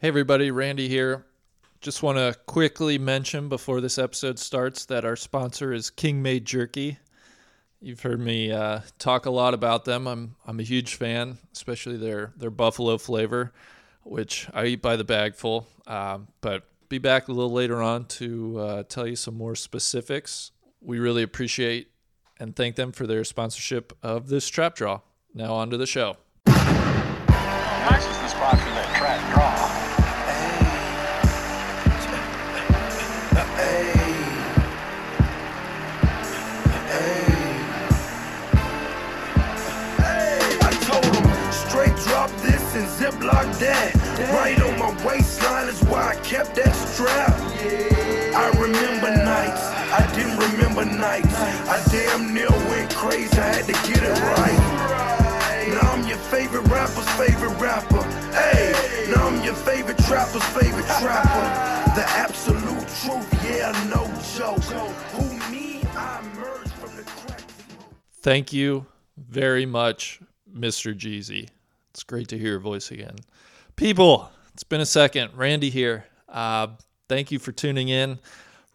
Hey, everybody, Randy here. Just want to quickly mention before this episode starts that our sponsor is King Made Jerky. You've heard me uh, talk a lot about them. I'm I'm a huge fan, especially their their buffalo flavor, which I eat by the bagful. Uh, but be back a little later on to uh, tell you some more specifics. We really appreciate and thank them for their sponsorship of this trap draw. Now on to the show. Nice is the spot for that trap draw. And that. Right on my waistline is why I kept that strap. I remember nights, I didn't remember nights. I damn near went crazy, I had to get it right. Now I'm your favorite rapper's favorite rapper. Hey, now I'm your favorite trapper's favorite trapper. The absolute truth, yeah, no joke. Who me? I emerged from the crack. Thank you very much, Mr. Jeezy. It's great to hear your voice again. People, it's been a second. Randy here. Uh, thank you for tuning in.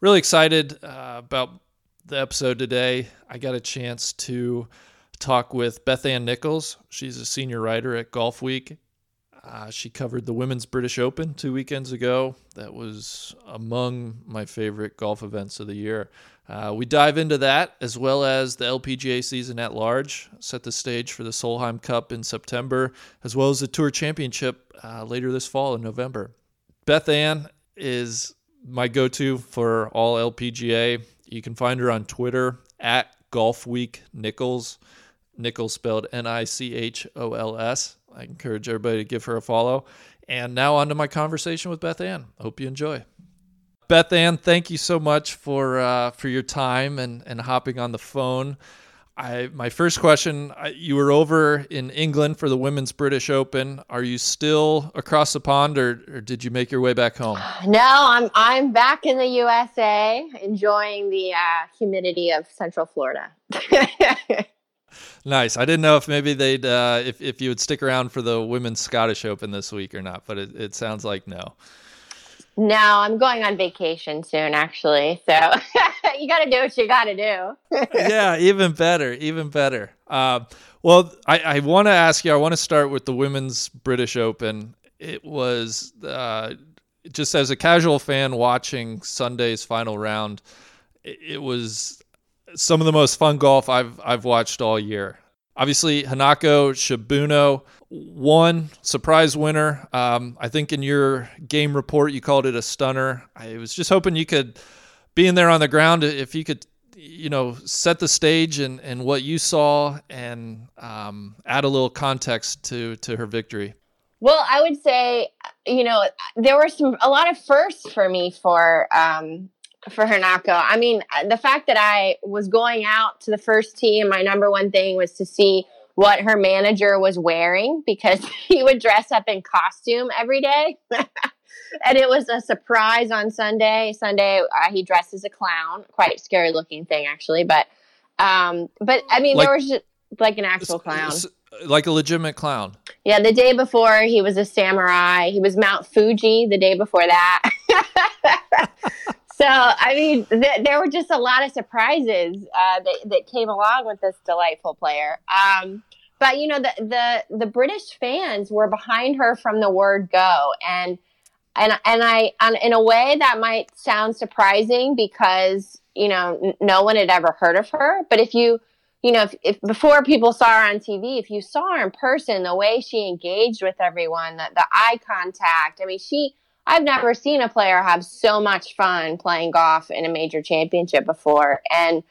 Really excited uh, about the episode today. I got a chance to talk with Beth Ann Nichols. She's a senior writer at GolfWeek. Uh, she covered the Women's British Open two weekends ago. That was among my favorite golf events of the year. Uh, we dive into that as well as the LPGA season at large, set the stage for the Solheim Cup in September, as well as the Tour Championship uh, later this fall in November. Beth Ann is my go to for all LPGA. You can find her on Twitter at Golf Week Nichols. Nichols spelled N I C H O L S. I encourage everybody to give her a follow. And now on to my conversation with Beth Ann. Hope you enjoy. Beth Ann, thank you so much for uh, for your time and, and hopping on the phone. I my first question: I, You were over in England for the Women's British Open. Are you still across the pond, or, or did you make your way back home? No, I'm I'm back in the USA, enjoying the uh, humidity of Central Florida. Nice. I didn't know if maybe they'd uh, if if you would stick around for the Women's Scottish Open this week or not, but it, it sounds like no. no, I'm going on vacation soon, actually. So you got to do what you got to do. yeah, even better, even better. Uh, well, I, I want to ask you. I want to start with the women's British Open. It was uh, just as a casual fan watching Sunday's final round. It, it was some of the most fun golf I've I've watched all year. Obviously, Hinako Shibuno won, surprise winner. Um, I think in your game report you called it a stunner. I was just hoping you could be in there on the ground if you could you know set the stage and, and what you saw and um, add a little context to to her victory Well, I would say, you know, there were some a lot of firsts for me for um, for Hinako. I mean, the fact that I was going out to the first tee, and my number one thing was to see what her manager was wearing because he would dress up in costume every day. and it was a surprise on Sunday. Sunday, uh, he dressed as a clown, quite scary looking thing actually, but um, but I mean, Like- there was just like an actual clown. Like a legitimate clown Yeah, the day before he was a samurai. He was Mount Fuji the day before that. so, I mean, th- there were just a lot of surprises uh, that, that came along with this delightful player. Um, but you know, the, the the British fans were behind her from the word go, and and and I, and in a way, that might sound surprising because you know n- no one had ever heard of her. But if you you know, if, if before people saw her on TV, if you saw her in person, the way she engaged with everyone, the, the eye contact, I mean, she, I've never seen a player have so much fun playing golf in a major championship before. And,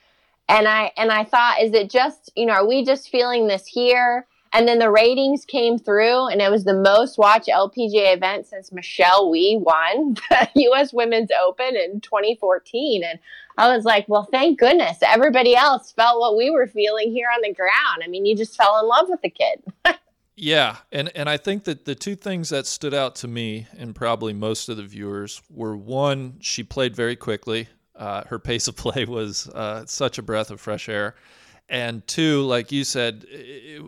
and I, and I thought, is it just, you know, are we just feeling this here? And then the ratings came through, and it was the most watched LPGA event since Michelle Wie won the U.S. Women's Open in 2014. And I was like, well, thank goodness. Everybody else felt what we were feeling here on the ground. I mean, you just fell in love with the kid. Yeah, and and I think that the two things that stood out to me and probably most of the viewers were one, she played very quickly. Uh, her pace of play was uh, such a breath of fresh air, and two, like you said, it,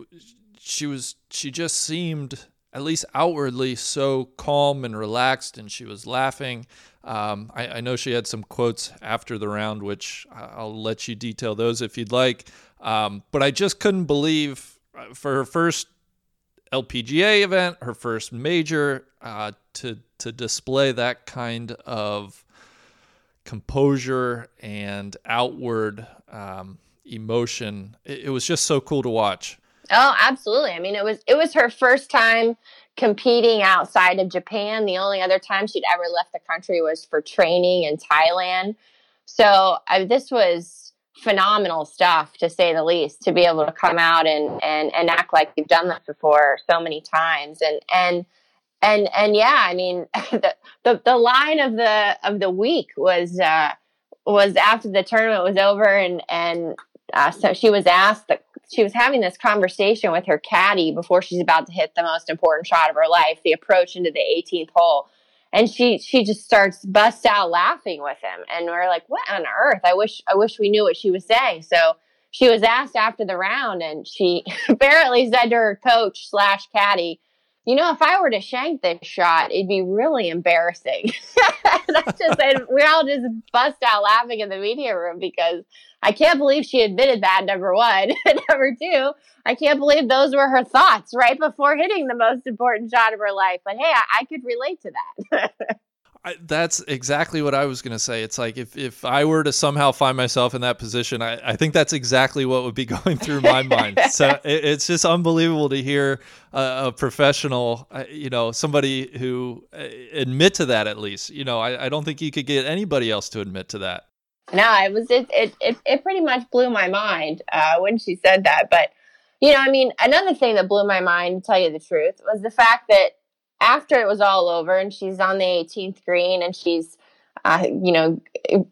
she was she just seemed at least outwardly, so calm and relaxed, and she was laughing. Um, I, I, know she had some quotes after the round, which I'll let you detail those if you'd like. Um, but I just couldn't believe uh, for her first LPGA event, her first major, uh, to to display that kind of composure and outward um, emotion. It, it was just so cool to watch. Oh, absolutely. I mean, it was it was her first time competing outside of Japan. The only other time she'd ever left the country was for training in Thailand. So I, this was phenomenal stuff, to say the least. To be able to come out and and and act like you've done this before so many times, and and and and yeah, I mean, the the, the line of the of the week was. uh was after the tournament was over and and uh, so she was asked that she was having this conversation with her caddy before she's about to hit the most important shot of her life, the approach into the 18th hole. And she she just starts bust out laughing with him, and we're like, "What on earth? I wish I wish we knew what she was saying." So she was asked after the round, and she apparently said to her coach slash caddy, you know, if I were to shank this shot, it'd be really embarrassing. I just we all just bust out laughing in the media room because I can't believe she admitted that, number one. number two, I can't believe those were her thoughts right before hitting the most important shot of her life. But hey, I, I could relate to that. I, that's exactly what I was going to say. It's like if, if I were to somehow find myself in that position, I, I think that's exactly what would be going through my mind. So it, it's just unbelievable to hear a, a, professional, uh, you know, somebody who uh, admit to that at least. You know, I, I don't think you could get anybody else to admit to that. No, it was it it it, it pretty much blew my mind uh, when she said that. But you know, I mean, another thing that blew my mind, to tell you the truth, was the fact that after it was all over and she's on the 18th green and she's uh, you know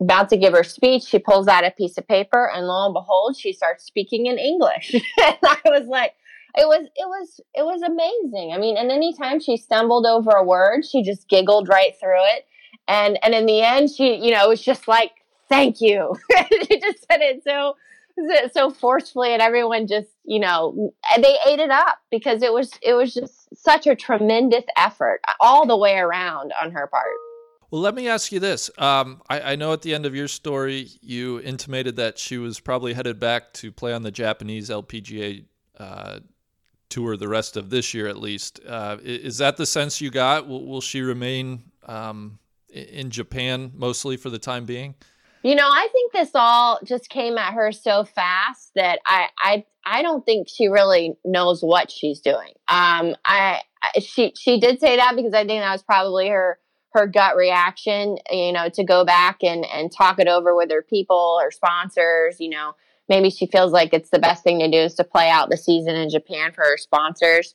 about to give her speech she pulls out a piece of paper and lo and behold she starts speaking in english. And i was like it was it was it was amazing. I mean and anytime she stumbled over a word she just giggled right through it. And and in the end she you know it was just like thank you. She just said it so so forcefully and everyone just you know they ate it up because it was it was just such a tremendous effort all the way around on her part. Well let me ask you this. Um, I, I, know at the end of your story you intimated that she was probably headed back to play on the japanese lpga uh, tour the rest of this year at least. Uh, is that the sense you got? Will, will she remain um, in japan mostly for the time being? You know, I think this all just came at her so fast that I I I don't think she really knows what she's doing. Um, I, I she she did say that because I think that was probably her her gut reaction. You know, to go back and and talk it over with her people, her sponsors. You know, maybe she feels like it's the best thing to do is to play out the season in Japan for her sponsors.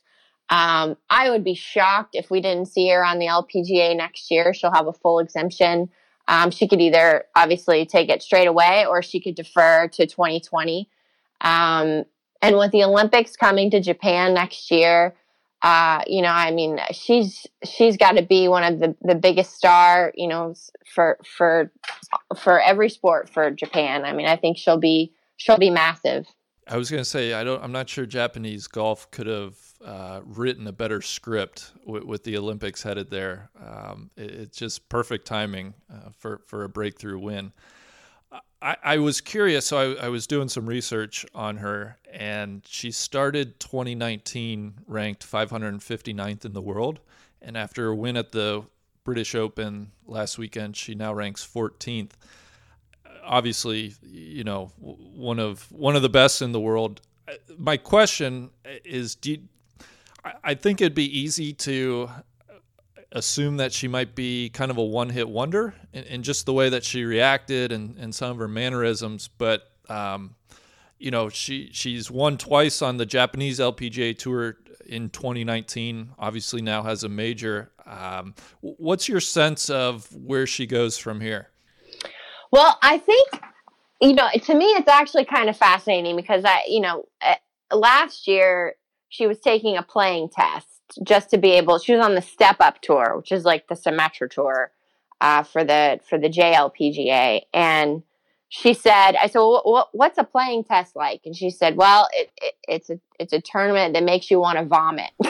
Um, I would be shocked if we didn't see her on the LPGA next year. She'll have a full exemption. Um, she could either obviously take it straight away or she could defer to 2020. Um, and with the Olympics coming to Japan next year, uh, you know, I mean, she's she's got to be one of the, the biggest star, you know, for for for every sport for Japan. I mean, I think she'll be she'll be massive. I was going to say I don't. I'm not sure Japanese golf could have uh, written a better script with, with the Olympics headed there. Um, it, it's just perfect timing uh, for for a breakthrough win. I, I was curious, so I, I, was doing some research on her, and she started 2019 ranked 559th in the world, and after a win at the British Open last weekend, she now ranks 14th obviously, you know, one of one of the best in the world. Uh, my question is, do you, I think it'd be easy to assume that she might be kind of a one-hit wonder in, in just the way that she reacted and, and some of her mannerisms, but. Um, you know, she she's won twice on the Japanese LPGA Tour in 2019. Obviously, now has a major. Um, what's your sense of where she goes from here? Well, I think you know, to me, it's actually kind of fascinating because I, you know, eh, last year she was taking a playing test just to be able. She was on the Step Up Tour, which is like the Symetra Tour uh, for the for the JLPGA, and she said, "I said, well, what's a playing test like?" And she said, "Well, it, it, it's a it's a tournament that makes you want to vomit."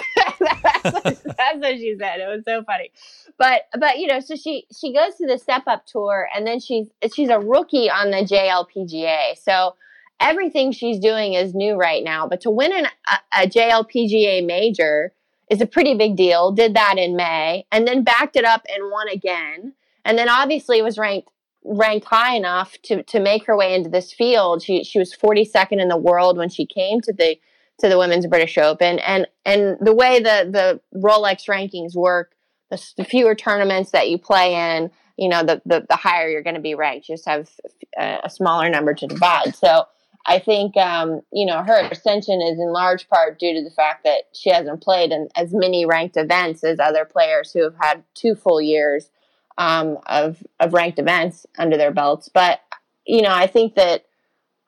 that's, what, that's what she said. It was so funny. But but you know, so she she goes to the step up tour and then she's she's a rookie on the JLPGA. So everything she's doing is new right now. But to win an, a, a JLPGA major is a pretty big deal. Did that in May and then backed it up and won again. And then obviously was ranked ranked high enough to to make her way into this field. She she was 42nd in the world when she came to the to the Women's British Open, and and the way the the Rolex rankings work, the, the fewer tournaments that you play in, you know, the the, the higher you're going to be ranked. You just have a, a, smaller number to divide. So I think um, you know her ascension is in large part due to the fact that she hasn't played in as many ranked events as other players who have had two full years um, of of ranked events under their belts. But you know, I think that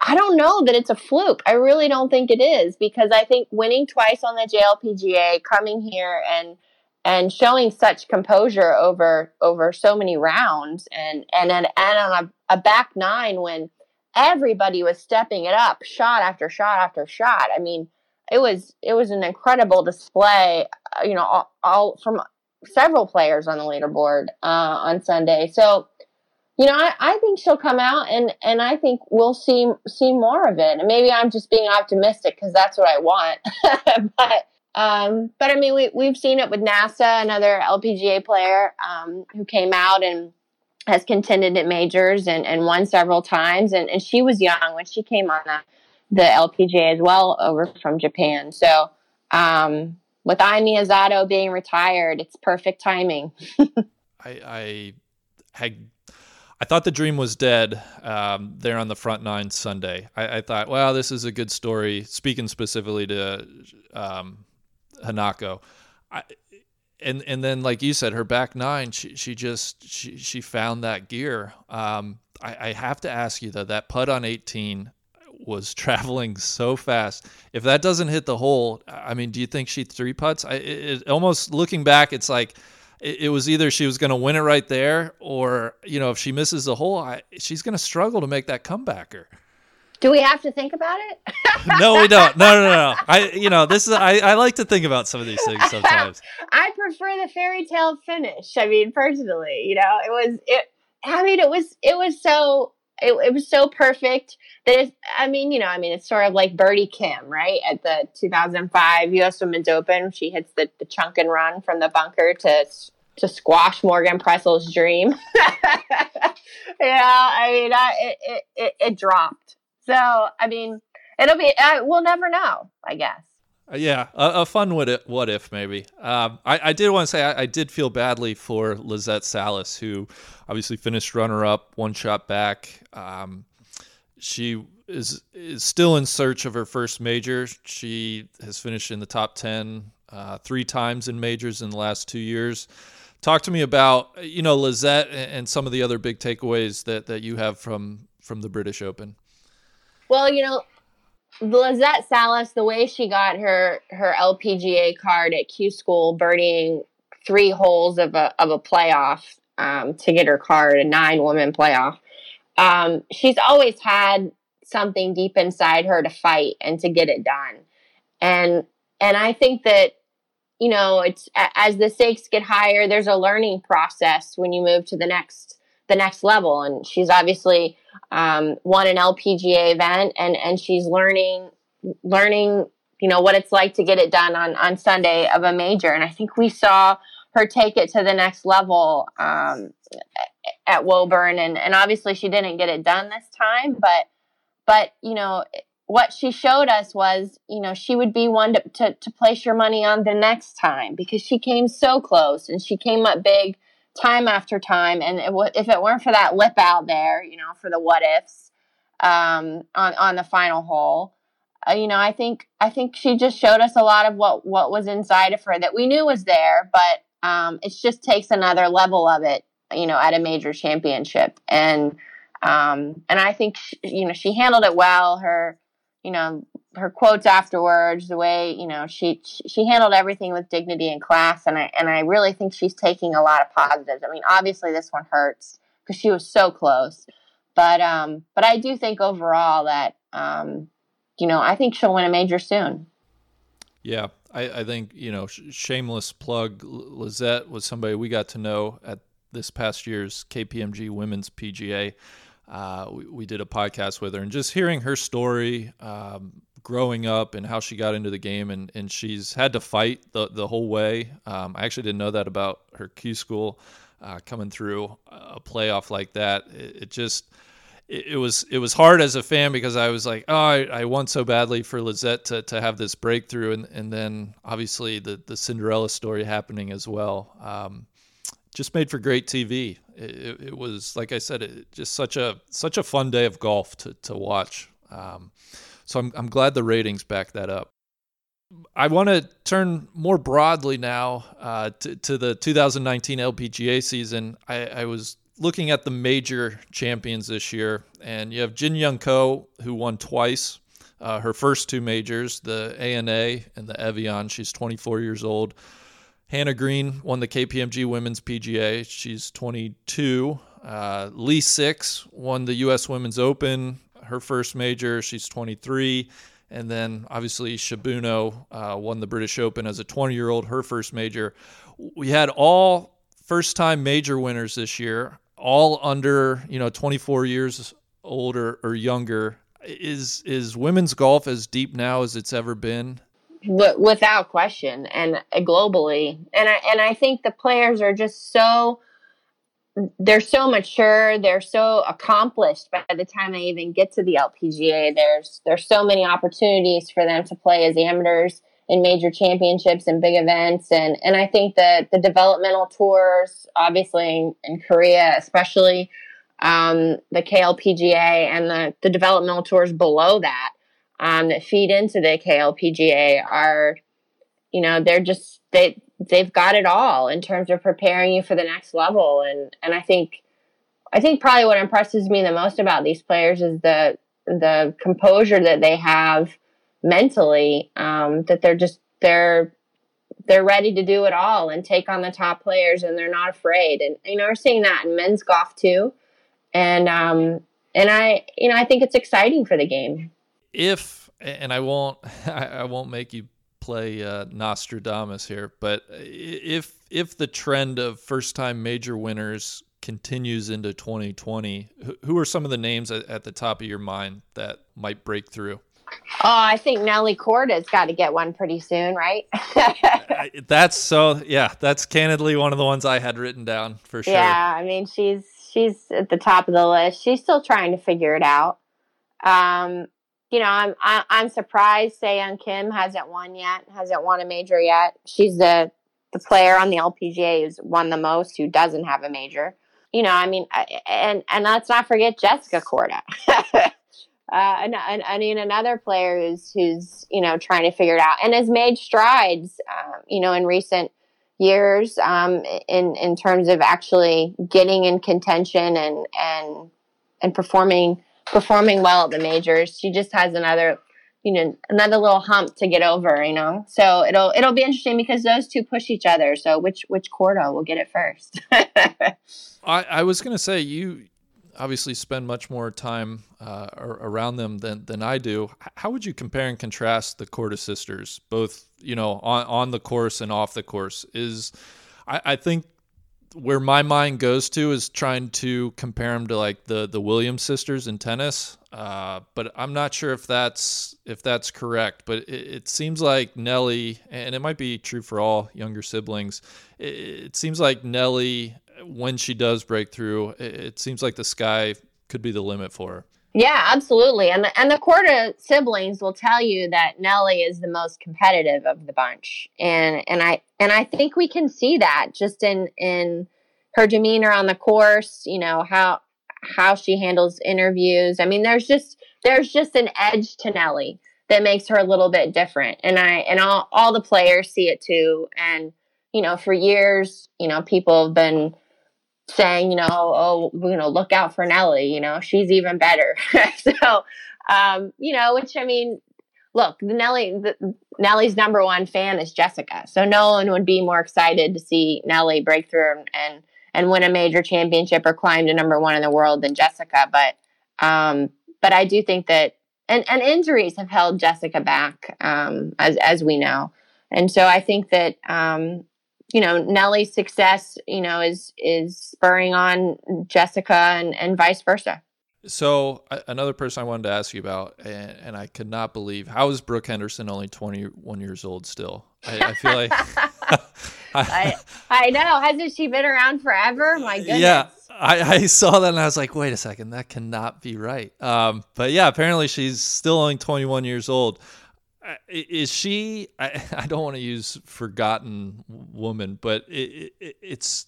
I don't know that it's a fluke. I really don't think it is because I think winning twice on the JLPGA, coming here and and showing such composure over over so many rounds and and and, and on a, a back nine when everybody was stepping it up shot after shot after shot. I mean, it was it was an incredible display, uh, you know, all, all from several players on the leaderboard uh, on Sunday. So you know, I, I think she'll come out and, and I think we'll see see more of it. And maybe I'm just being optimistic because that's what I want. but um, but I mean, we we've seen it with Nasa, another LPGA player um, who came out and has contended at majors and, and won several times. And, and she was young when she came on the, the LPGA as well over from Japan. So um, with Ai Miyazato being retired, it's perfect timing. I, I had I thought the dream was dead um, there on the front nine Sunday. I, I, thought, well, this is a good story. Speaking specifically to um, Hinako, I, and and then like you said, her back nine, she she just she she found that gear. Um, I, I have to ask you though, that putt on 18 was traveling so fast. If that doesn't hit the hole, I mean, do you think she three putts? I it, it, almost looking back, it's like it, was either she was going to win it right there, or you know, if she misses the hole, I, she's going to struggle to make that comebacker. Do we have to think about it? no, we don't. No, no, no, no. I, you know, this is. I, I like to think about some of these things sometimes. I prefer the fairy tale finish. I mean, personally, you know, it was it. I mean, it was it was so it, it was so perfect that it's, I mean, you know, I mean, it's sort of like Birdie Kim, right? At the 2005 U.S. Women's Open, she hits the, the chunk and run from the bunker to to squash Morgan Pressel's dream. yeah, I mean, I, it, it, it dropped. So, I mean, it'll be, uh, we'll never know, I guess. Uh, yeah, a, a, fun what if, what if maybe. Um, I, I, did want to say I, I, did feel badly for Lizette Salas, who obviously finished runner up, one shot back. Um, she is is still in search of her first major. She has finished in the top ten uh, three times in majors in the last two years. Talk to me about you know Lizette and some of the other big takeaways that that you have from from the British Open. Well, you know, Lizette Salas, the way she got her her LPGA card at Q School, birdieing three holes of a of a playoff um, to get her card, a nine woman playoff. Um, she's always had something deep inside her to fight and to get it done, and and I think that you know it's as the stakes get higher, there's a learning process when you move to the next the next level, and she's obviously um, won an LPGA event, and and she's learning learning you know what it's like to get it done on on Sunday of a major, and I think we saw her take it to the next level um, at Woburn, and and obviously she didn't get it done this time, but but you know what she showed us was you know she would be one to, to, to place your money on the next time because she came so close and she came up big time after time. And it w- if it weren't for that lip out there, you know, for the what ifs um, on on the final hole, uh, you know, I think I think she just showed us a lot of what what was inside of her that we knew was there, but um, it just takes another level of it, you know, at a major championship. And um, and I think she, you know she handled it well. Her you know her quotes afterwards, the way you know she she handled everything with dignity and class, and I and I really think she's taking a lot of positives. I mean, obviously this one hurts because she was so close, but um, but I do think overall that um, you know I think she'll win a major soon. Yeah, I, I think you know, sh- shameless plug. Lizette was somebody we got to know at this past year's KPMG Women's PGA. Uh, we, we, did a podcast with her, and just hearing her story, um, growing up, and how she got into the game, and, and she's had to fight the the whole way. Um, I actually didn't know that about her Q school uh, coming through a playoff like that. It, it just it, it, was it was hard as a fan because I was like, oh, I, I want so badly for Lizette to, to have this breakthrough, and and then obviously the the Cinderella story happening as well. Um, just made for great TV. It, it, was like I said, it, just such a such a fun day of golf to to watch. Um, so I'm I'm glad the ratings back that up. I want to turn more broadly now uh, to, to the 2019 LPGA season. I, I, was looking at the major champions this year, and you have Jin Young Ko, who won twice. Uh, her first two majors, the ANA and the Evian. She's 24 years old. Hannah Green won the KPMG Women's PGA. She's 22. Uh, Lee Six won the U.S. Women's Open, her first major. She's 23. And then obviously Shibuno uh, won the British Open as a 20 year old, her first major. We had all first time major winners this year, all under, you know, 24 years older or younger. Is is women's golf as deep now as it's ever been? Without question, and globally, and I and I think the players are just so they're so mature, they're so accomplished by the time they even get to the LPGA. There's there's so many opportunities for them to play as amateurs in major championships and big events and and I think that the developmental tours obviously in, Korea especially um, the KLPGA and the, the developmental tours below that um, that feed into the KLPGA are you know they're just they they've got it all in terms of preparing you for the next level. And and I think I think probably what impresses me the most about these players is the the composure that they have mentally um, that they're just they're they're ready to do it all and take on the top players and they're not afraid. And you know we're seeing that in men's golf too. And um and I you know I think it's exciting for the game. If and I won't I won't make you play uh, Nostradamus here, but if if the trend of first time major winners continues into 2020, who are some of the names at, the top of your mind that might break through? Oh, I think Nelly Korda's got to get one pretty soon, right? that's so. Yeah, that's candidly one of the ones I had written down for sure. Yeah, I mean she's she's at the top of the list. She's still trying to figure it out. Um, you know, I'm I, am i am surprised Sei Young Kim hasn't won yet, hasn't won a major yet. She's the the player on the LPGA who's won the most who doesn't have a major. You know, I mean, and and let's not forget Jessica Korda. uh, and, and, I mean, another player who's who's you know trying to figure it out and has made strides. Uh, you know, in recent years, um, in in terms of actually getting in contention and and and performing performing well at the majors. She just has another, you know, another little hump to get over, you know. So it'll it'll be interesting because those two push each other. So which which Korda will get it first? I, I was gonna say you obviously spend much more time uh, around them than than I do. How would you compare and contrast the Korda sisters, both you know on on the course and off the course? Is I, I think where my mind goes to is trying to compare them to like the the Williams sisters in tennis. Uh, but I'm not sure if that's if that's correct. But it, it, seems like Nelly, and it might be true for all younger siblings. It, it seems like Nelly, when she does break through, it, it seems like the sky could be the limit for her. Yeah, absolutely. And the, and the Korda siblings will tell you that Nelly is the most competitive of the bunch. And and I and I think we can see that just in in her demeanor on the course, you know, how how she handles interviews. I mean, there's just there's just an edge to Nelly that makes her a little bit different. And I and all all the players see it too. And you know, for years, you know, people have been saying, you know, oh, you know, look out for Nelly, you know, she's even better. so, um, you know, which I mean, look, the Nelly, the, Nelly's number one fan is Jessica. So no one would be more excited to see Nelly break through and, and, and win a major championship or climb to number one in the world than Jessica. But, um, but I do think that, and, and injuries have held Jessica back, um, as, as we know. And so I think that um, you know Nelly's success, you know, is is spurring on Jessica and, and vice versa. So another person I wanted to ask you about, and, and, I could not believe how is Brooke Henderson only 21 years old still? I, I feel like I, I know hasn't she been around forever? My goodness. Yeah, I, I saw that and I was like, wait a second, that cannot be right. Um, but yeah, apparently she's still only 21 years old. Is she? I, I don't want to use forgotten woman, but it, it, it's.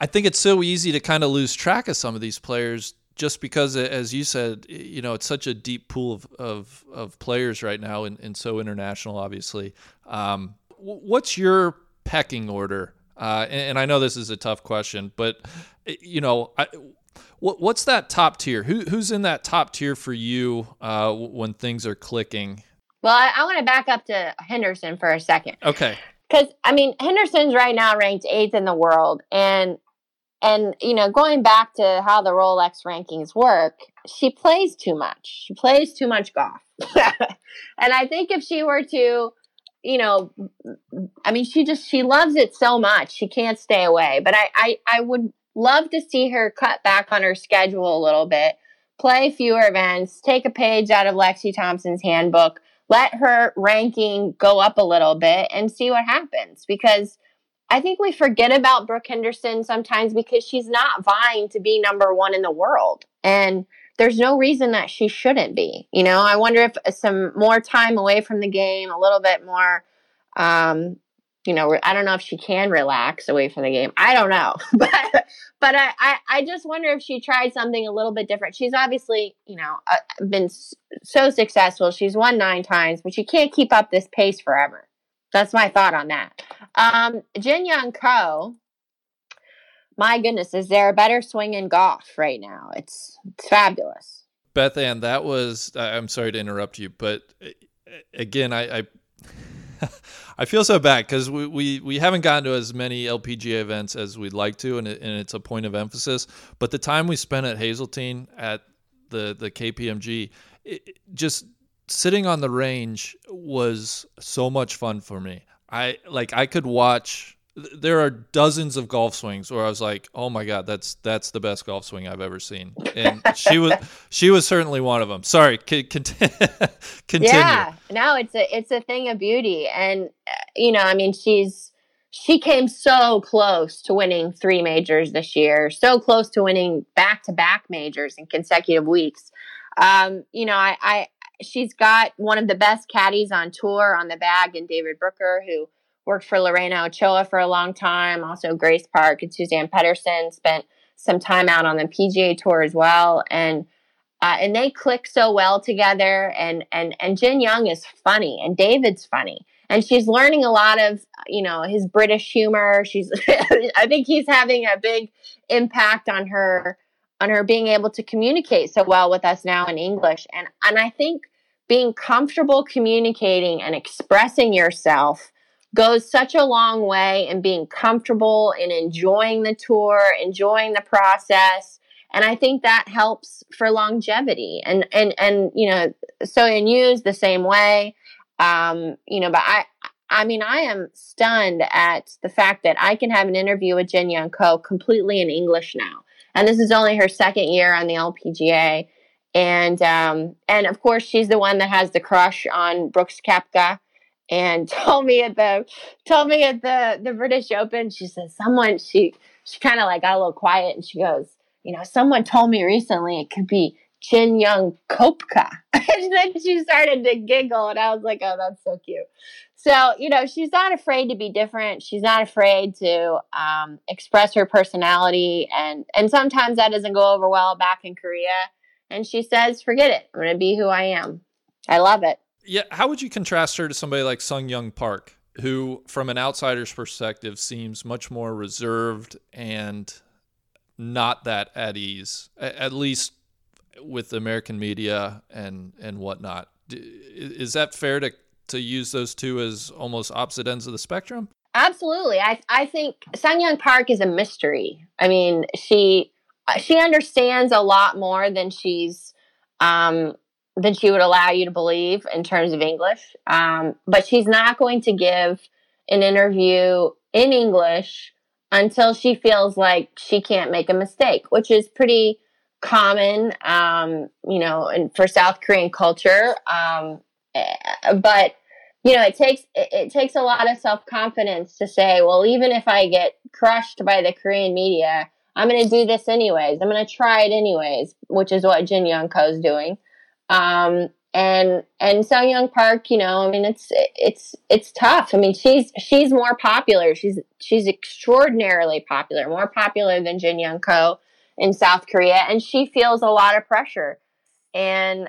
I think it's so easy to kind of lose track of some of these players just because, as you said, you know, it's such a deep pool of, of, of players right now and, and so international, obviously. Um, what's your pecking order? Uh, and, and, I know this is a tough question, but, you know, I, what, what's that top tier? Who, who's in that top tier for you uh, when things are clicking? Well, I, I want to back up to Henderson for a second. Okay. Because, I mean, Henderson's right now ranked eighth in the world. And and you know going back to how the rolex rankings work she plays too much she plays too much golf and i think if she were to you know i mean she just she loves it so much she can't stay away but i i, I would love to see her cut back on her schedule a little bit play fewer events take a page out of lexi thompson's handbook let her ranking go up a little bit and see what happens because I think we forget about Brooke Henderson sometimes because she's not vying to be number one in the world. And there's no reason that she shouldn't be. You know, I wonder if some more time away from the game, a little bit more, um, you know, I don't know if she can relax away from the game. I don't know, but but I, I, I just wonder if she tried something a little bit different. She's obviously you know uh, been so successful. She's won nine times, but she can't keep up this pace forever. That's my thought on that. Um, Jin Young Ko, my goodness, is there a better swing in golf right now? It's it's fabulous. Beth Ann, that was. I'm sorry to interrupt you, but uh, again, I. I, I feel so bad because we, we, we haven't gotten to as many LPGA events as we'd like to, and, it, and it's a point of emphasis. But the time we spent at Hazeltine at the the KPMG, it, just sitting on the range was so much fun for me. I like I could watch there are dozens of golf swings where I was like, "Oh my god, that's that's the best golf swing I've ever seen." And she was she was certainly one of them. Sorry, continue. Yeah, no, it's a it's a thing of beauty, and uh, you know, I mean, she's she came so close to winning three majors this year, so close to winning back to back majors in consecutive weeks. Um, you know, I, I she's got one of the best caddies on tour on the bag in David Brooker, who worked for Lorena Ochoa for a long time. Also, Grace Park and Suzanne Pettersen spent some time out on the PGA Tour as well, and uh, and they click so well together. And and and Jin Young is funny, and David's funny, and she's learning a lot of you know his British humor. She's I think he's having a big impact on her on her being able to communicate so well with us now in English. And and I think being comfortable communicating and expressing yourself goes such a long way in being comfortable and enjoying the tour, enjoying the process. And I think that helps for longevity. And and and you know, so in use the same way. Um, you know, but I I mean, I am stunned at the fact that I can have an interview with Jin Young Ko completely in English now and this is only her second year on the LPGA. And um, and of course, she's the one that has the crush on Brooks Koepka. And told me at the told me at the the British Open, she says someone she she kind of like got a little quiet and she goes, you know, someone told me recently it could be Jin Young Koepka. and then she started to giggle, and I was like, oh, that's so cute. So, you know, she's not afraid to be different. She's not afraid to um, express her personality. And, and sometimes that doesn't go over well back in Korea. And she says, forget it. I'm to be who I am. I love it. Yeah. How would you contrast her to somebody like Sung Hyun Park, who, from an outsider's perspective, seems much more reserved and not that at ease, at least with the American media and, and whatnot? Is that fair to to use those two as almost opposite ends of the spectrum? Absolutely. I I think Sung Hyun Park is a mystery. I mean, she she understands a lot more than she's um, than she would allow you to believe in terms of English. Um, but she's not going to give an interview in English until she feels like she can't make a mistake, which is pretty common, um, you know, and for South Korean culture. Um, eh, but you know, it takes it, it takes a lot of self confidence to say, well, even if I get crushed by the Korean media, I'm going to do this anyways. I'm going to try it anyways, which is what Jin Young is doing. Um, and and Sung Hyun Park, you know, I mean, it's it's it's tough. I mean, she's she's more popular. She's she's extraordinarily popular, more popular than Jin Young Ko in South Korea, and she feels a lot of pressure. And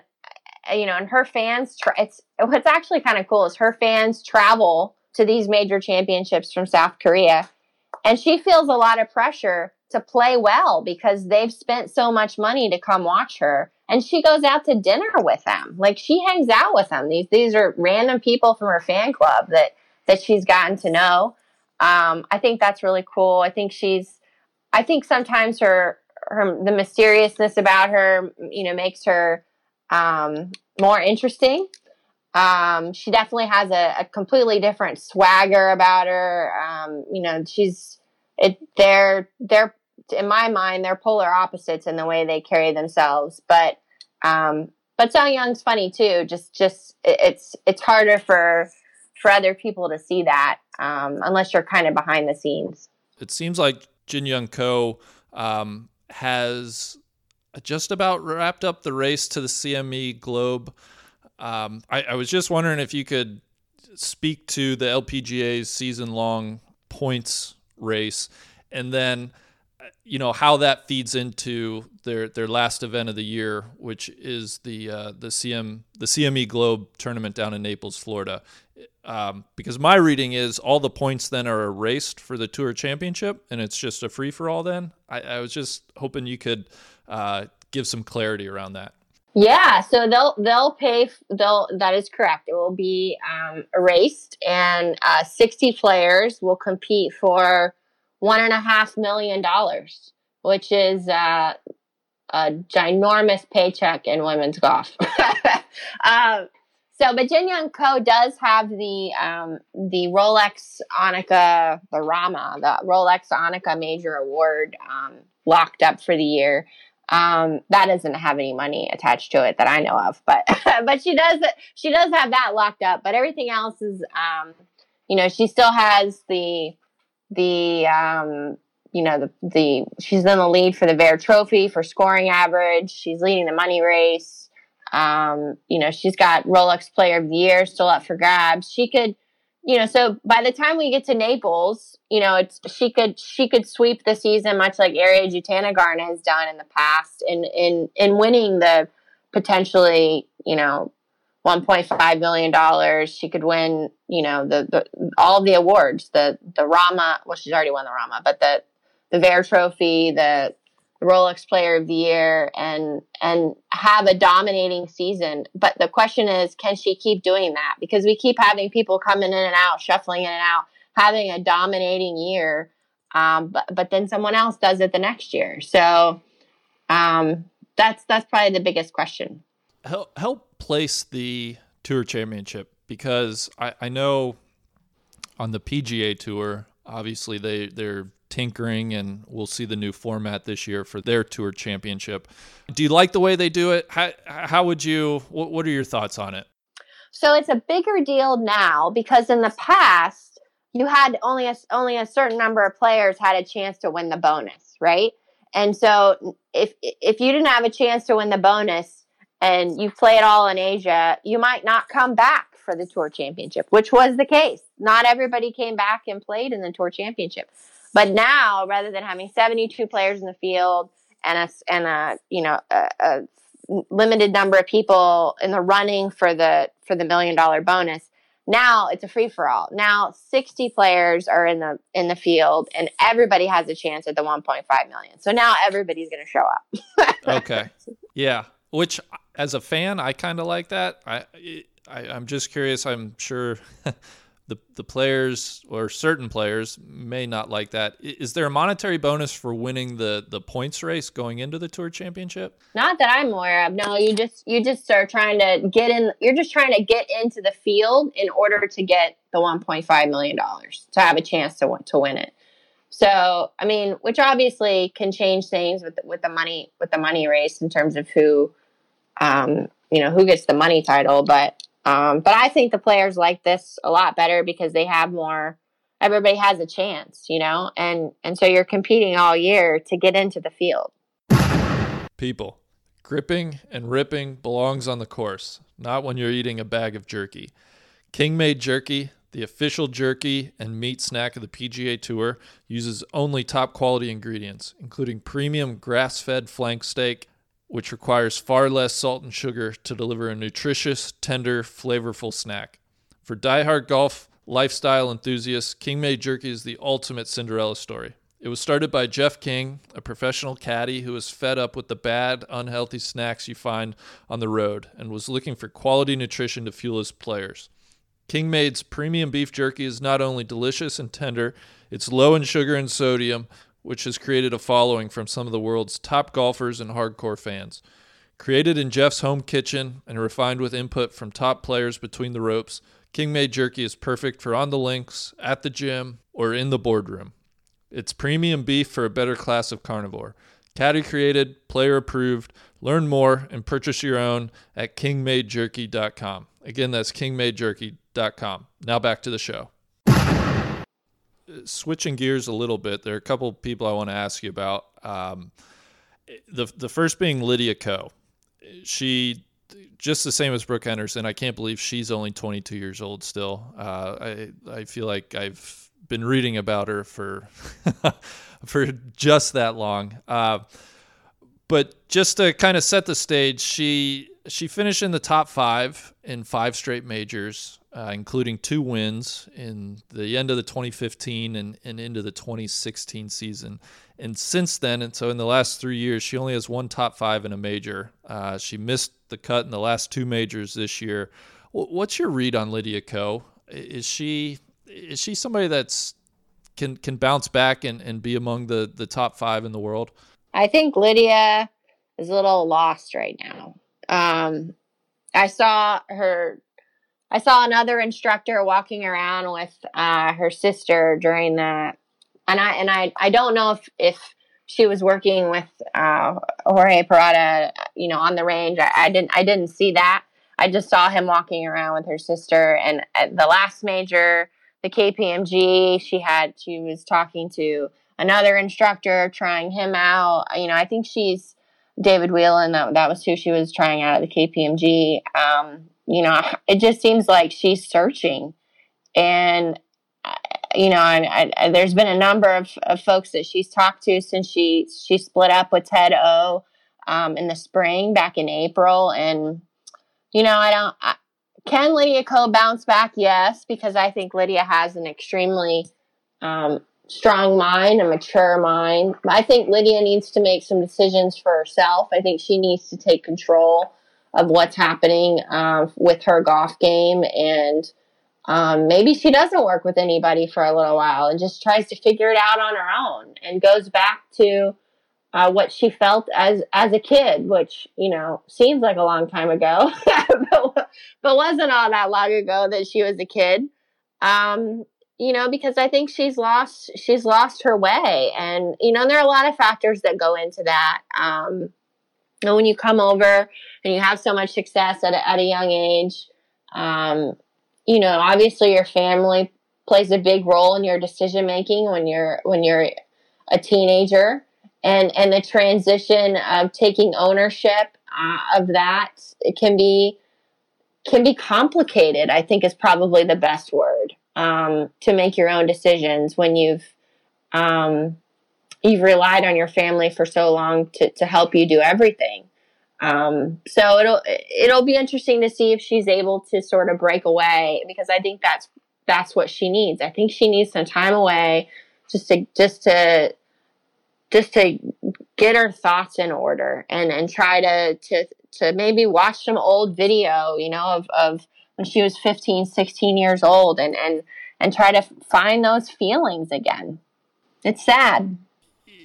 you know, and her fans, tra- it's what's actually kind of cool is her fans travel to these major championships from South Korea, and she feels a lot of pressure to play well because they've spent so much money to come watch her. And she goes out to dinner with them. Like she hangs out with them. These these are random people from her fan club that that she's gotten to know. Um, I think that's really cool. I think she's I think sometimes her her the mysteriousness about her, you know, makes her um, more interesting. Um, she definitely has a, a, completely different swagger about her. Um, you know, she's it. They're they're in my mind they're polar opposites in the way they carry themselves. But um, but Sung Hyun's funny too. Just just it's it's harder for for other people to see that um, unless you're kind of behind the scenes. It seems like Jin Young Ko um, has just about wrapped up the race to the CME Globe. Um, I, I, was just wondering if you could speak to the LPGA's season long points race and then you know how that feeds into their their last event of the year which is the uh, the CM the CME Globe tournament down in Naples Florida um, because my reading is all the points then are erased for the tour championship and it's just a free for all then I, I was just hoping you could uh, give some clarity around that. Yeah, so they'll they'll pay. They'll that is correct. It will be um, erased, and uh, sixty players will compete for one and a half million dollars, which is uh, a ginormous paycheck in women's golf. um, so, Jin Young Ko does have the um, the Rolex Annika, the Rama, the Rolex Annika Major Award um, locked up for the year. Um, that doesn't have any money attached to it that I know of, but but she does she does have that locked up. But everything else is, um, you know, she still has the the um, you know the the she's in the lead for the Vare Trophy for scoring average. She's leading the money race. Um, you know, she's got Rolex Player of the Year still up for grabs. She could you know, so by the time we get to Naples, you know, it's she could she could sweep the season much like Ariya Jutanugarn has done in the past in in in winning the potentially, you know, 1.5 million dollars. She could win, you know, the, the all the awards, the the Rama, well she's already won the Rama, but the the Vare Trophy, the Rolex Player of the Year and and have a dominating season. But the question is, can she keep doing that? Because we keep having people coming in and out, shuffling in and out, having a dominating year, um, but but then someone else does it the next year. So um, that's that's probably the biggest question. Help help place the Tour Championship because I, I know on the PGA Tour, obviously they they're tinkering, and we'll see the new format this year for their tour championship. Do you like the way they do it? How, how would you? What, what are your thoughts on it? So it's a bigger deal now because in the past you had only a only a certain number of players had a chance to win the bonus, right? And so if if you didn't have a chance to win the bonus and you play it all in Asia, you might not come back for the tour championship, which was the case. Not everybody came back and played in the tour championship. But now, rather than having 72 players in the field and a, and a you know a, a limited number of people in the running for the for the million dollar bonus, now it's a free for all. Now 60 players are in the in the field and everybody has a chance at the 1.5 million. So now everybody's going to show up. okay. Yeah. Which as a fan, I kind of like that. I, I I'm just curious. I'm sure the the players or certain players may not like that. Is there a monetary bonus for winning the the points race going into the tour championship? Not that I'm aware of. No, you just you just are trying to get in. You're just trying to get into the field in order to get the 1.5 million dollars to have a chance to to win it. So, I mean, which obviously can change things with with the money with the money race in terms of who, um, you know, who gets the money title. But um, but I think the players like this a lot better because they have more. Everybody has a chance, you know, and and so you're competing all year to get into the field. People, gripping and ripping belongs on the course, not when you're eating a bag of jerky. King made jerky, the official jerky and meat snack of the PGA Tour, uses only top quality ingredients, including premium grass fed flank steak, which requires far less salt and sugar to deliver a nutritious, tender, flavorful snack. For die-hard golf lifestyle enthusiasts, King Made Jerky is the ultimate Cinderella story. It was started by Jeff King, a professional caddy who was fed up with the bad, unhealthy snacks you find on the road and was looking for quality nutrition to fuel his players. King Made's premium beef jerky is not only delicious and tender, it's low in sugar and sodium, which has created a following from some of the world's top golfers and hardcore fans. Created in Jeff's home kitchen and refined with input from top players between the ropes, King Made Jerky is perfect for on the links, at the gym, or in the boardroom. It's premium beef for a better class of carnivore. Caddy created, player approved. Learn more and purchase your own at kingmadejerky.com. Again, that's kingmadejerky.com. Now back to the show switching gears a little bit, there are a couple people I want to ask you about. Um, the the first being Lydia Ko. She just the same as Brooke Henderson. I can't believe she's only 22 years old still. Uh, I I feel like I've been reading about her for for just that long. Uh, but just to kind of set the stage, she she finished in the top five in five straight majors uh, including two wins in the end of the 2015 and, and into the 2016 season. And since then, and so in the last three years, she only has one top five in a major. Uh, she missed the cut in the last two majors this year. What's your read on Lydia Ko? Is she is she somebody that's can can bounce back and, and be among the, the top five in the world? I think Lydia is a little lost right now. Um, I saw her I saw another instructor walking around with uh, her sister during the, and I and I I don't know if if she was working with uh, Jorge Parada, you know, on the range. I, I, didn't I didn't see that. I just saw him walking around with her sister. And the last major, the KPMG, she had she was talking to another instructor, trying him out. You know, I think she's David Whelan. That that was who she was trying out at the KPMG. Um, you know, it just seems like she's searching. And, you know, I, I, there's been a number of, of folks that she's talked to since she, she split up with Ted O um, in the spring back in April. And, you know, I don't, I, can Lydia Ko bounce back? Yes, because I think Lydia has an extremely um, strong mind, a mature mind. I think Lydia needs to make some decisions for herself. I think she needs to take control of what's happening uh, with her golf game and um, maybe she doesn't work with anybody for a little while and just tries to figure it out on her own and goes back to uh, what she felt as as a kid, which you know seems like a long time ago, but, but wasn't all that long ago that she was a kid. Um, you know, because I think she's lost she's lost her way, and you know there are a lot of factors that go into that. Um, and when you come over and you have so much success at a, at a young age, um, you know, obviously your family plays a big role in your decision making when you're when you're a teenager, and and the transition of taking ownership uh, of that it can be can be complicated. I think is probably the best word um, to make your own decisions when you've um, you've relied on your family for so long to, to help you do everything. Um, so it'll it'll be interesting to see if she's able to sort of break away because I think that's that's what she needs. I think she needs some time away just to just to just to get her thoughts in order and and try to to to maybe watch some old video, you know, of of when she was 15, 16 years old and, and, and try to find those feelings again. It's sad.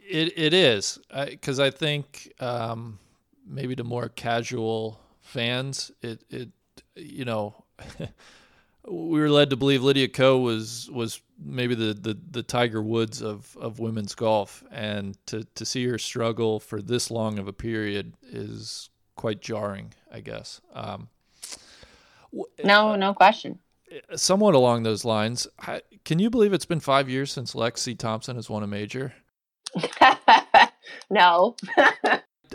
It, it is. Because I, I, think um, maybe to more casual fans, it, it you know, we were led to believe Lydia Ko was was maybe the, the, the Tiger Woods of, of women's golf, and to, to see her struggle for this long of a period is quite jarring, I guess. Um, no, no question. Somewhat along those lines, can you believe it's been five years since Lexi Thompson has won a major? no.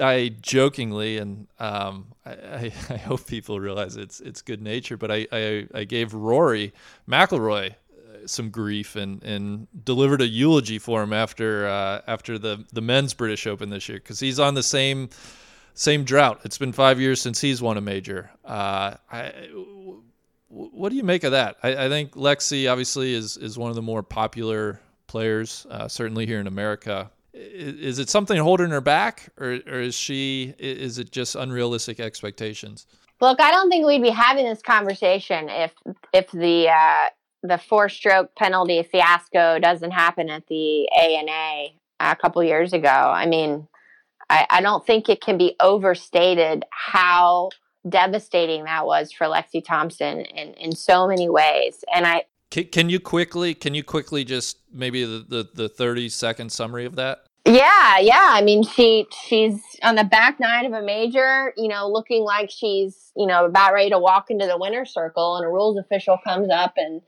I jokingly, and um, I, I, hope people realize it's it's good nature, but I, I, I gave Rory McIlroy uh, some grief and, and delivered a eulogy for him after uh, after the the men's British Open this year because he's on the same same drought. It's been five years since he's won a major. Uh, I, what do you make of that? I, I, think Lexi obviously is is one of the more popular players, uh, certainly here in America. Is, it something holding her back, or, or is she? Is it just unrealistic expectations? Look, I don't think we'd be having this conversation if if the uh, the four stroke penalty fiasco doesn't happen at the ANA a couple years ago. I mean, I, I don't think it can be overstated how devastating that was for Lexi Thompson in, in so many ways. And I can, can you quickly can you quickly just maybe the, the, the 30 second summary of that? Yeah, yeah. I mean, she she's on the back nine of a major, you know, looking like she's you know about ready to walk into the winner's circle, and a rules official comes up and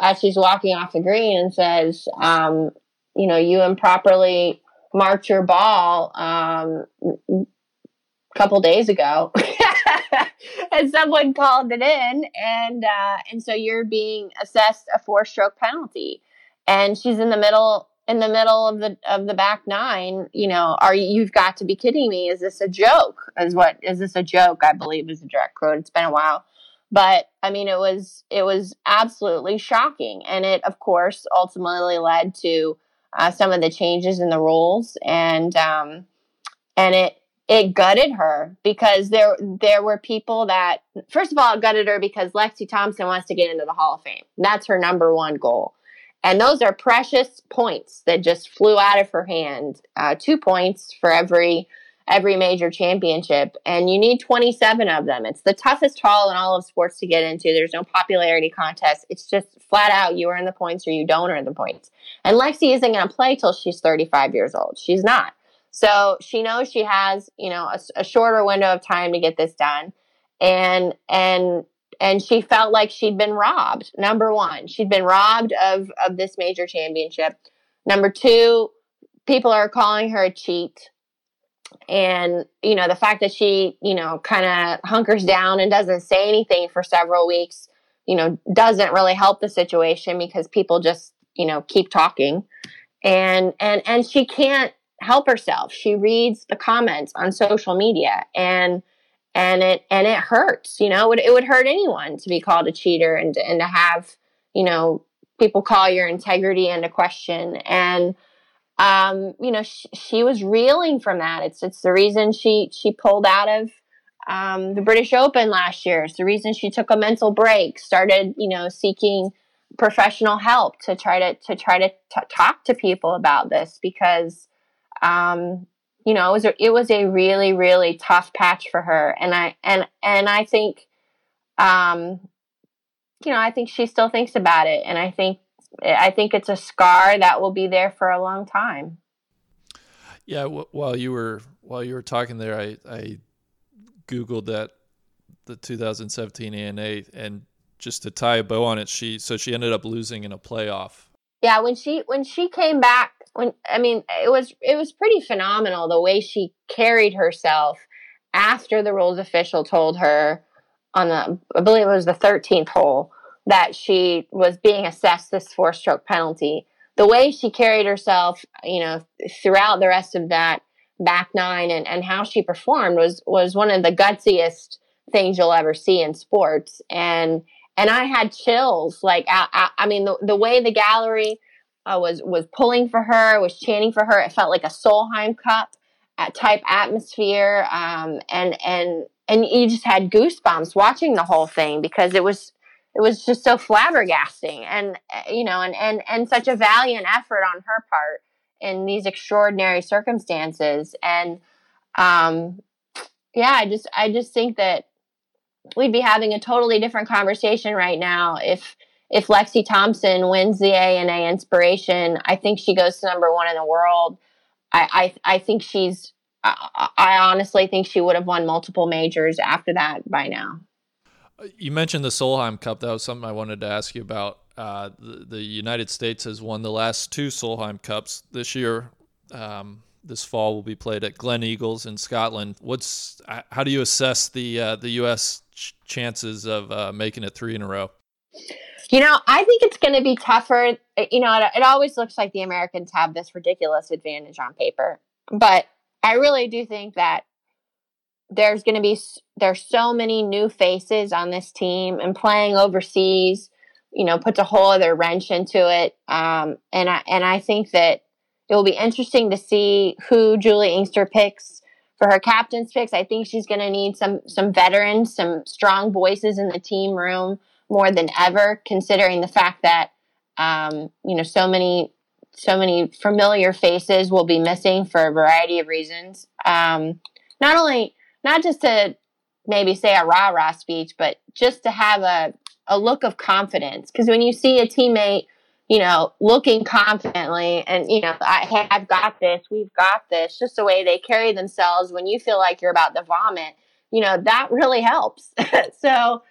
as she's walking off the green and says, um, you know, you improperly marked your ball um, a couple days ago. and someone called it in and uh, and so you're being assessed a four stroke penalty. And she's in the middle in the middle of the of the back nine you know are you, you've got to be kidding me. Is this a joke? Is what is this a joke? I believe is a direct quote. It's been a while. But i mean it was it was absolutely shocking. And it of course ultimately led to uh, some of the changes in the rules. And um and it it gutted her because there there were people that first of all it gutted her because Lexi Thompson wants to get into the Hall of Fame. That's her number one goal. And those are precious points that just flew out of her hand. Uh, two points for every every major championship, and you need 27 of them. It's the toughest hall in all of sports to get into. There's no popularity contest. It's just flat out you earn the points or you don't earn the points. And Lexi isn't going to play till she's 35 years old. She's not. So she knows she has, you know, a, a shorter window of time to get this done. And, and, and she felt like she'd been robbed. Number one, she'd been robbed of, of this major championship. Number two, people are calling her a cheat. And, you know, the fact that she, you know, kind of hunkers down and doesn't say anything for several weeks, you know, doesn't really help the situation because people just, you know, keep talking. And, and, and she can't, help herself. She reads the comments on social media and and it and it hurts, you know, it, it would hurt anyone to be called a cheater and and to have, you know, people call your integrity into question and um, you know, she, she was reeling from that. It's it's the reason she she pulled out of um, the British Open last year. It's the reason she took a mental break, started, you know, seeking professional help to try to to try to t- talk to people about this because um, you know, it was a, it was a really really tough patch for her, and I and and I think, um, you know, I think she still thinks about it, and I think I think it's a scar that will be there for a long time. Yeah, w- while you were while you were talking there, I I googled that the 2017 ANA, and just to tie a bow on it, she so she ended up losing in a playoff. Yeah, when she when she came back when I mean it was it was pretty phenomenal the way she carried herself after the rules official told her on the I believe it was the 13th hole that she was being assessed this four stroke penalty. The way she carried herself, you know, throughout the rest of that back nine and, and how she performed was was one of the gutsiest things you'll ever see in sports. And and I had chills. Like I, I, I mean, the, the way the gallery uh, was was pulling for her, was chanting for her. It felt like a Solheim Cup at type atmosphere, um, and and and you just had goosebumps watching the whole thing because it was it was just so flabbergasting and you know and and and such a valiant effort on her part in these extraordinary circumstances and um yeah i just i just think that we'd be having a totally different conversation right now if if lexi thompson wins the ana inspiration i think she goes to number one in the world i i, I think she's I, I honestly think she would have won multiple majors after that by now you mentioned the Solheim Cup. That was something I wanted to ask you about. Uh, the, the, United States has won the last two Solheim Cups this year. Um, this fall will be played at Gleneagles in Scotland. What's how do you assess the uh, the U.S. Ch- chances of uh, making it three in a row? You know, I think it's going to be tougher. You know, it, it always looks like the Americans have this ridiculous advantage on paper, but I really do think that there's going to be there's so many new faces on this team and playing overseas you know puts a whole other wrench into it um, and i and i think that it will be interesting to see who julie inkster picks for her captain's picks i think she's going to need some some veterans some strong voices in the team room more than ever considering the fact that um, you know so many so many familiar faces will be missing for a variety of reasons um, not only not just to maybe say a rah rah speech, but just to have a, a look of confidence. Because when you see a teammate, you know, looking confidently and, you know, I, hey, I've got this, we've got this, just the way they carry themselves when you feel like you're about to vomit, you know, that really helps. so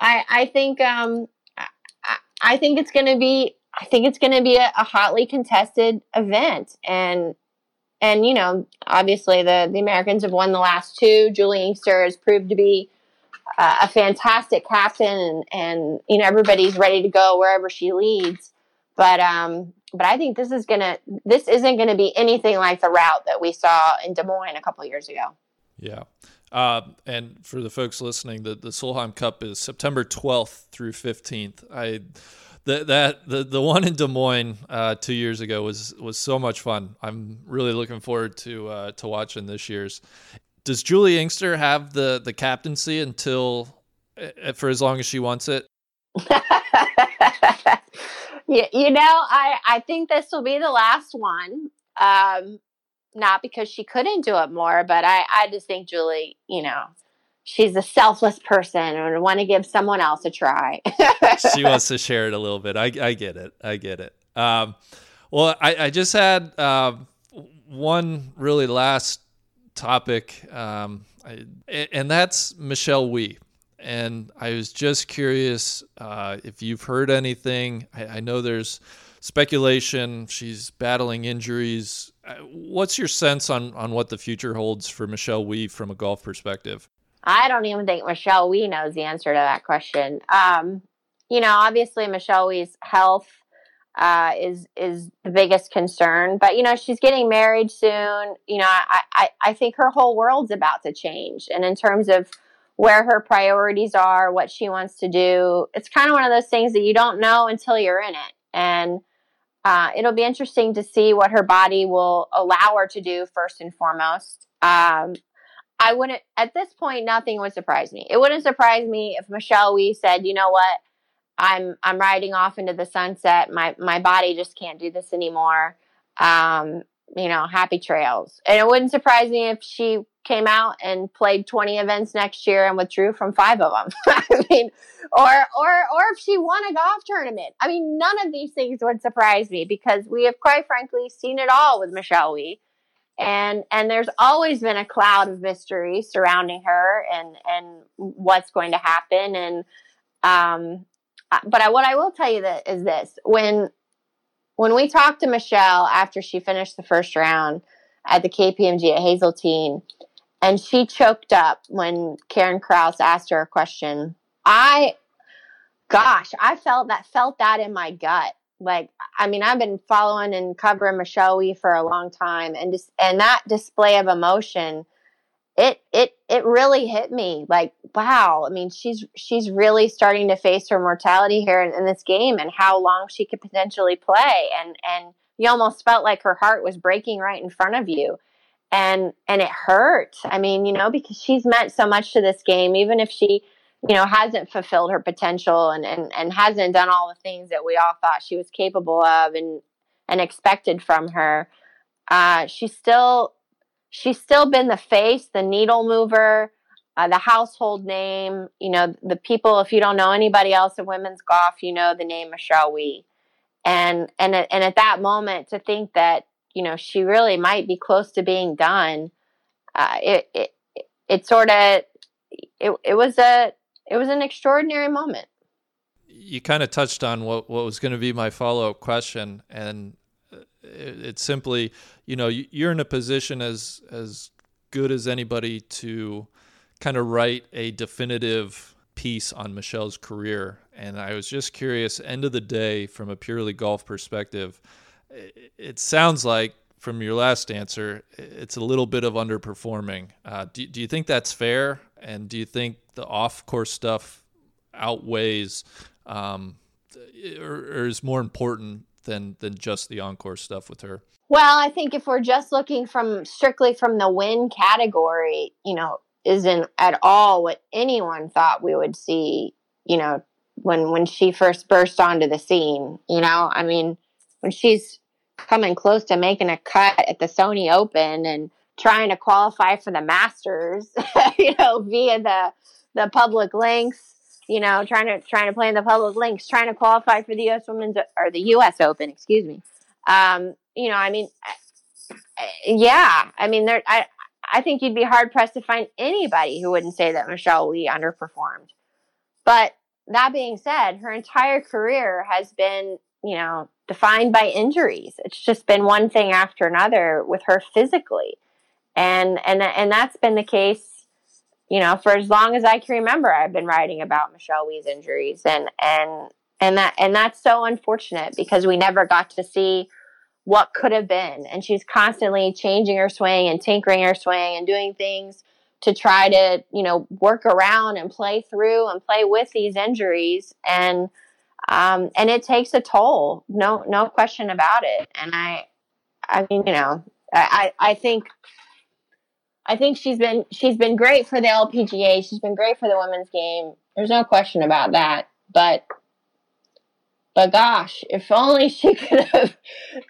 I, I think, um, I, I think it's going to be, I think it's going to be a, a hotly contested event. And and you know, obviously the the Americans have won the last two. Julie Inkster has proved to be uh, a fantastic captain, and and you know everybody's ready to go wherever she leads. But um, but I think this is gonna this isn't gonna be anything like the route that we saw in Des Moines a couple years ago. Yeah. Uh, and for the folks listening, the, the Solheim Cup is September 12th through 15th. I the, that the the one in Des Moines uh, two years ago was was so much fun. I'm really looking forward to uh, to watching this year's. Does Julie Inkster have the the captaincy until uh, for as long as she wants it? you, you know, I I think this will be the last one. Um, not because she couldn't do it more, but I I just think Julie, you know, she's a selfless person and want to give someone else a try. she wants to share it a little bit. I, I get it. I get it. Um, well, I, I just had uh, one really last topic, um, I, and that's Michelle Wie. And I was just curious uh, if you've heard anything. I, I know there's speculation. She's battling injuries. Uh, what's your sense on, on what the future holds for Michelle Wie from a golf perspective? I don't even think Michelle Wie knows the answer to that question. Um, you know, obviously Michelle Wie's health uh, is is the biggest concern, but you know she's getting married soon. You know, I, I I think her whole world's about to change, and in terms of where her priorities are, what she wants to do, it's kind of one of those things that you don't know until you're in it, and. Uh, it'll be interesting to see what her body will allow her to do first and foremost. Um, I wouldn't at this point nothing would surprise me. It wouldn't surprise me if Michelle Wie said, "You know what? I'm I'm riding off into the sunset. My my body just can't do this anymore." Um, you know, happy trails. And it wouldn't surprise me if she came out and played 20 events next year and withdrew from 5 of them. I mean, or or or if she won a golf tournament. I mean, none of these things would surprise me because we have quite frankly seen it all with Michelle Wie and and there's always been a cloud of mystery surrounding her and and what's going to happen and um but I, what I will tell you that is this when when we talked to Michelle after she finished the first round at the KPMG at Hazeltine and she choked up when Karen Crouse asked her a question. I gosh I felt that felt that in my gut. Like i mean i've been following and covering michelle Wie for a long time and just and that display of emotion it it it really hit me. Like wow i mean she's she's really starting to face her mortality here in, in this game and how long she could potentially play. And and you almost felt like her heart was breaking right in front of you and and it hurt i mean you know because she's meant so much to this game even if she you know, hasn't fulfilled her potential and, and, and hasn't done all the things that we all thought she was capable of and, and expected from her. Uh, she's still, she's still been the face, the needle mover, uh, the household name. You know, the people. If you don't know anybody else in women's golf, you know the name Michelle Wie. And and and at that moment, to think that you know she really might be close to being done, uh, it, it it sort of it it was a it was an extraordinary moment. You kind of touched on what what was going to be my follow up question, and uh, it, it's simply, you know, you're in a position as as good as anybody to kind of write a definitive piece on Michelle's career. And I was just curious, end of the day, from a purely golf perspective, it sounds like from your last answer, it's a little bit of underperforming. Uh, do, do you think that's fair? And do you think the off course stuff outweighs um, or, or is more important than, than just the on course stuff with her? Well, I think if we're just looking from strictly from the win category, you know, isn't at all what anyone thought we would see, you know, when when she first burst onto the scene, you know? I mean, when she's coming close to making a cut at the Sony Open and trying to qualify for the Masters, you know, via the the public links, you know, trying to trying to play in the public links, trying to qualify for the U.S. Women's or the U.S. Open, excuse me. Um, you know, I mean, yeah, I mean, there, I I think you'd be hard pressed to find anybody who wouldn't say that Michelle Wie underperformed. But that being said, her entire career has been, you know, defined by injuries. It's just been one thing after another with her physically. And and and that's been the case, you know, for as long as I can remember. I've been writing about Michelle Wie's injuries and and and that and that's so unfortunate because we never got to see what could have been. And she's constantly changing her swing and tinkering her swing and doing things to try to, you know, work around and play through and play with these injuries. And, um, and it takes a toll. No, no question about it. And I, I mean, you know, I, I think, I think she's been, she's been great for the LPGA. She's been great for the women's game. There's no question about that. But but gosh, if only she could have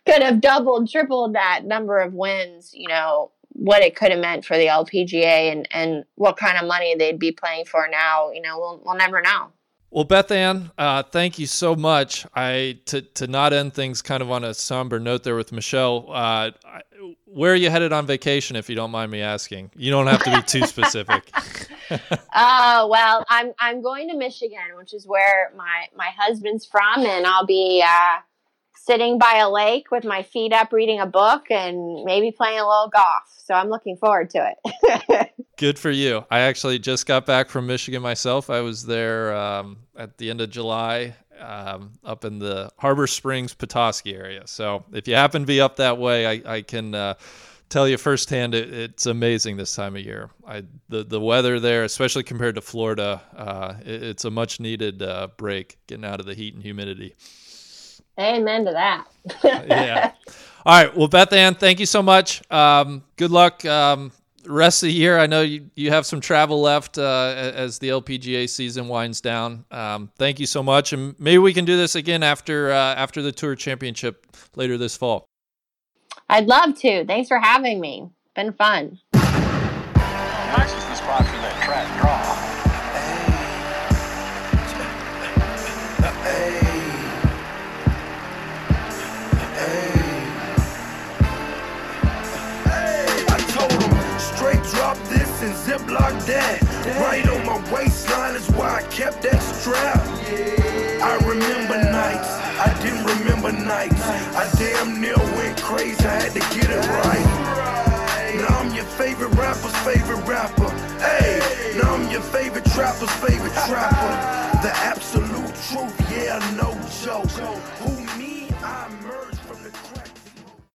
could have doubled, tripled that number of wins, you know, what it could have meant for the LPGA and, and what kind of money they'd be playing for now, you know, we'll, we'll never know. Well, Beth Ann, uh, thank you so much. I to to not end things kind of on a somber note there with Michelle. Uh, where are you headed on vacation, if you don't mind me asking? You don't have to be too specific. Oh well, I'm I'm going to Michigan, which is where my my husband's from, and I'll be uh, sitting by a lake with my feet up, reading a book, and maybe playing a little golf. So I'm looking forward to it. Good for you. I actually just got back from Michigan myself. I was there um, at the end of July, um, up in the Harbor Springs, Petoskey area. So if you happen to be up that way, I, I can. Uh, tell you firsthand, it, it's amazing this time of year. I the the weather there, especially compared to Florida, uh, it, it's a much needed uh, break getting out of the heat and humidity. Amen to that. yeah. All right. Well, Beth Ann, thank you so much. Um, good luck. Um, rest of the year. I know you, you have some travel left uh, as the LPGA season winds down. Um, thank you so much, and maybe we can do this again after uh, after the Tour Championship later this fall. I'd love to. Thanks for having me. Been fun. Nice is the spot for that track draw. And ziplock that. Right on my waistline is why I kept that strap. I remember nights, I didn't remember nights. I damn near went crazy, I had to get it right. Now I'm your favorite rapper's favorite rapper. Hey, now I'm your favorite trapper's favorite trapper. The absolute truth, yeah, no joke. Who.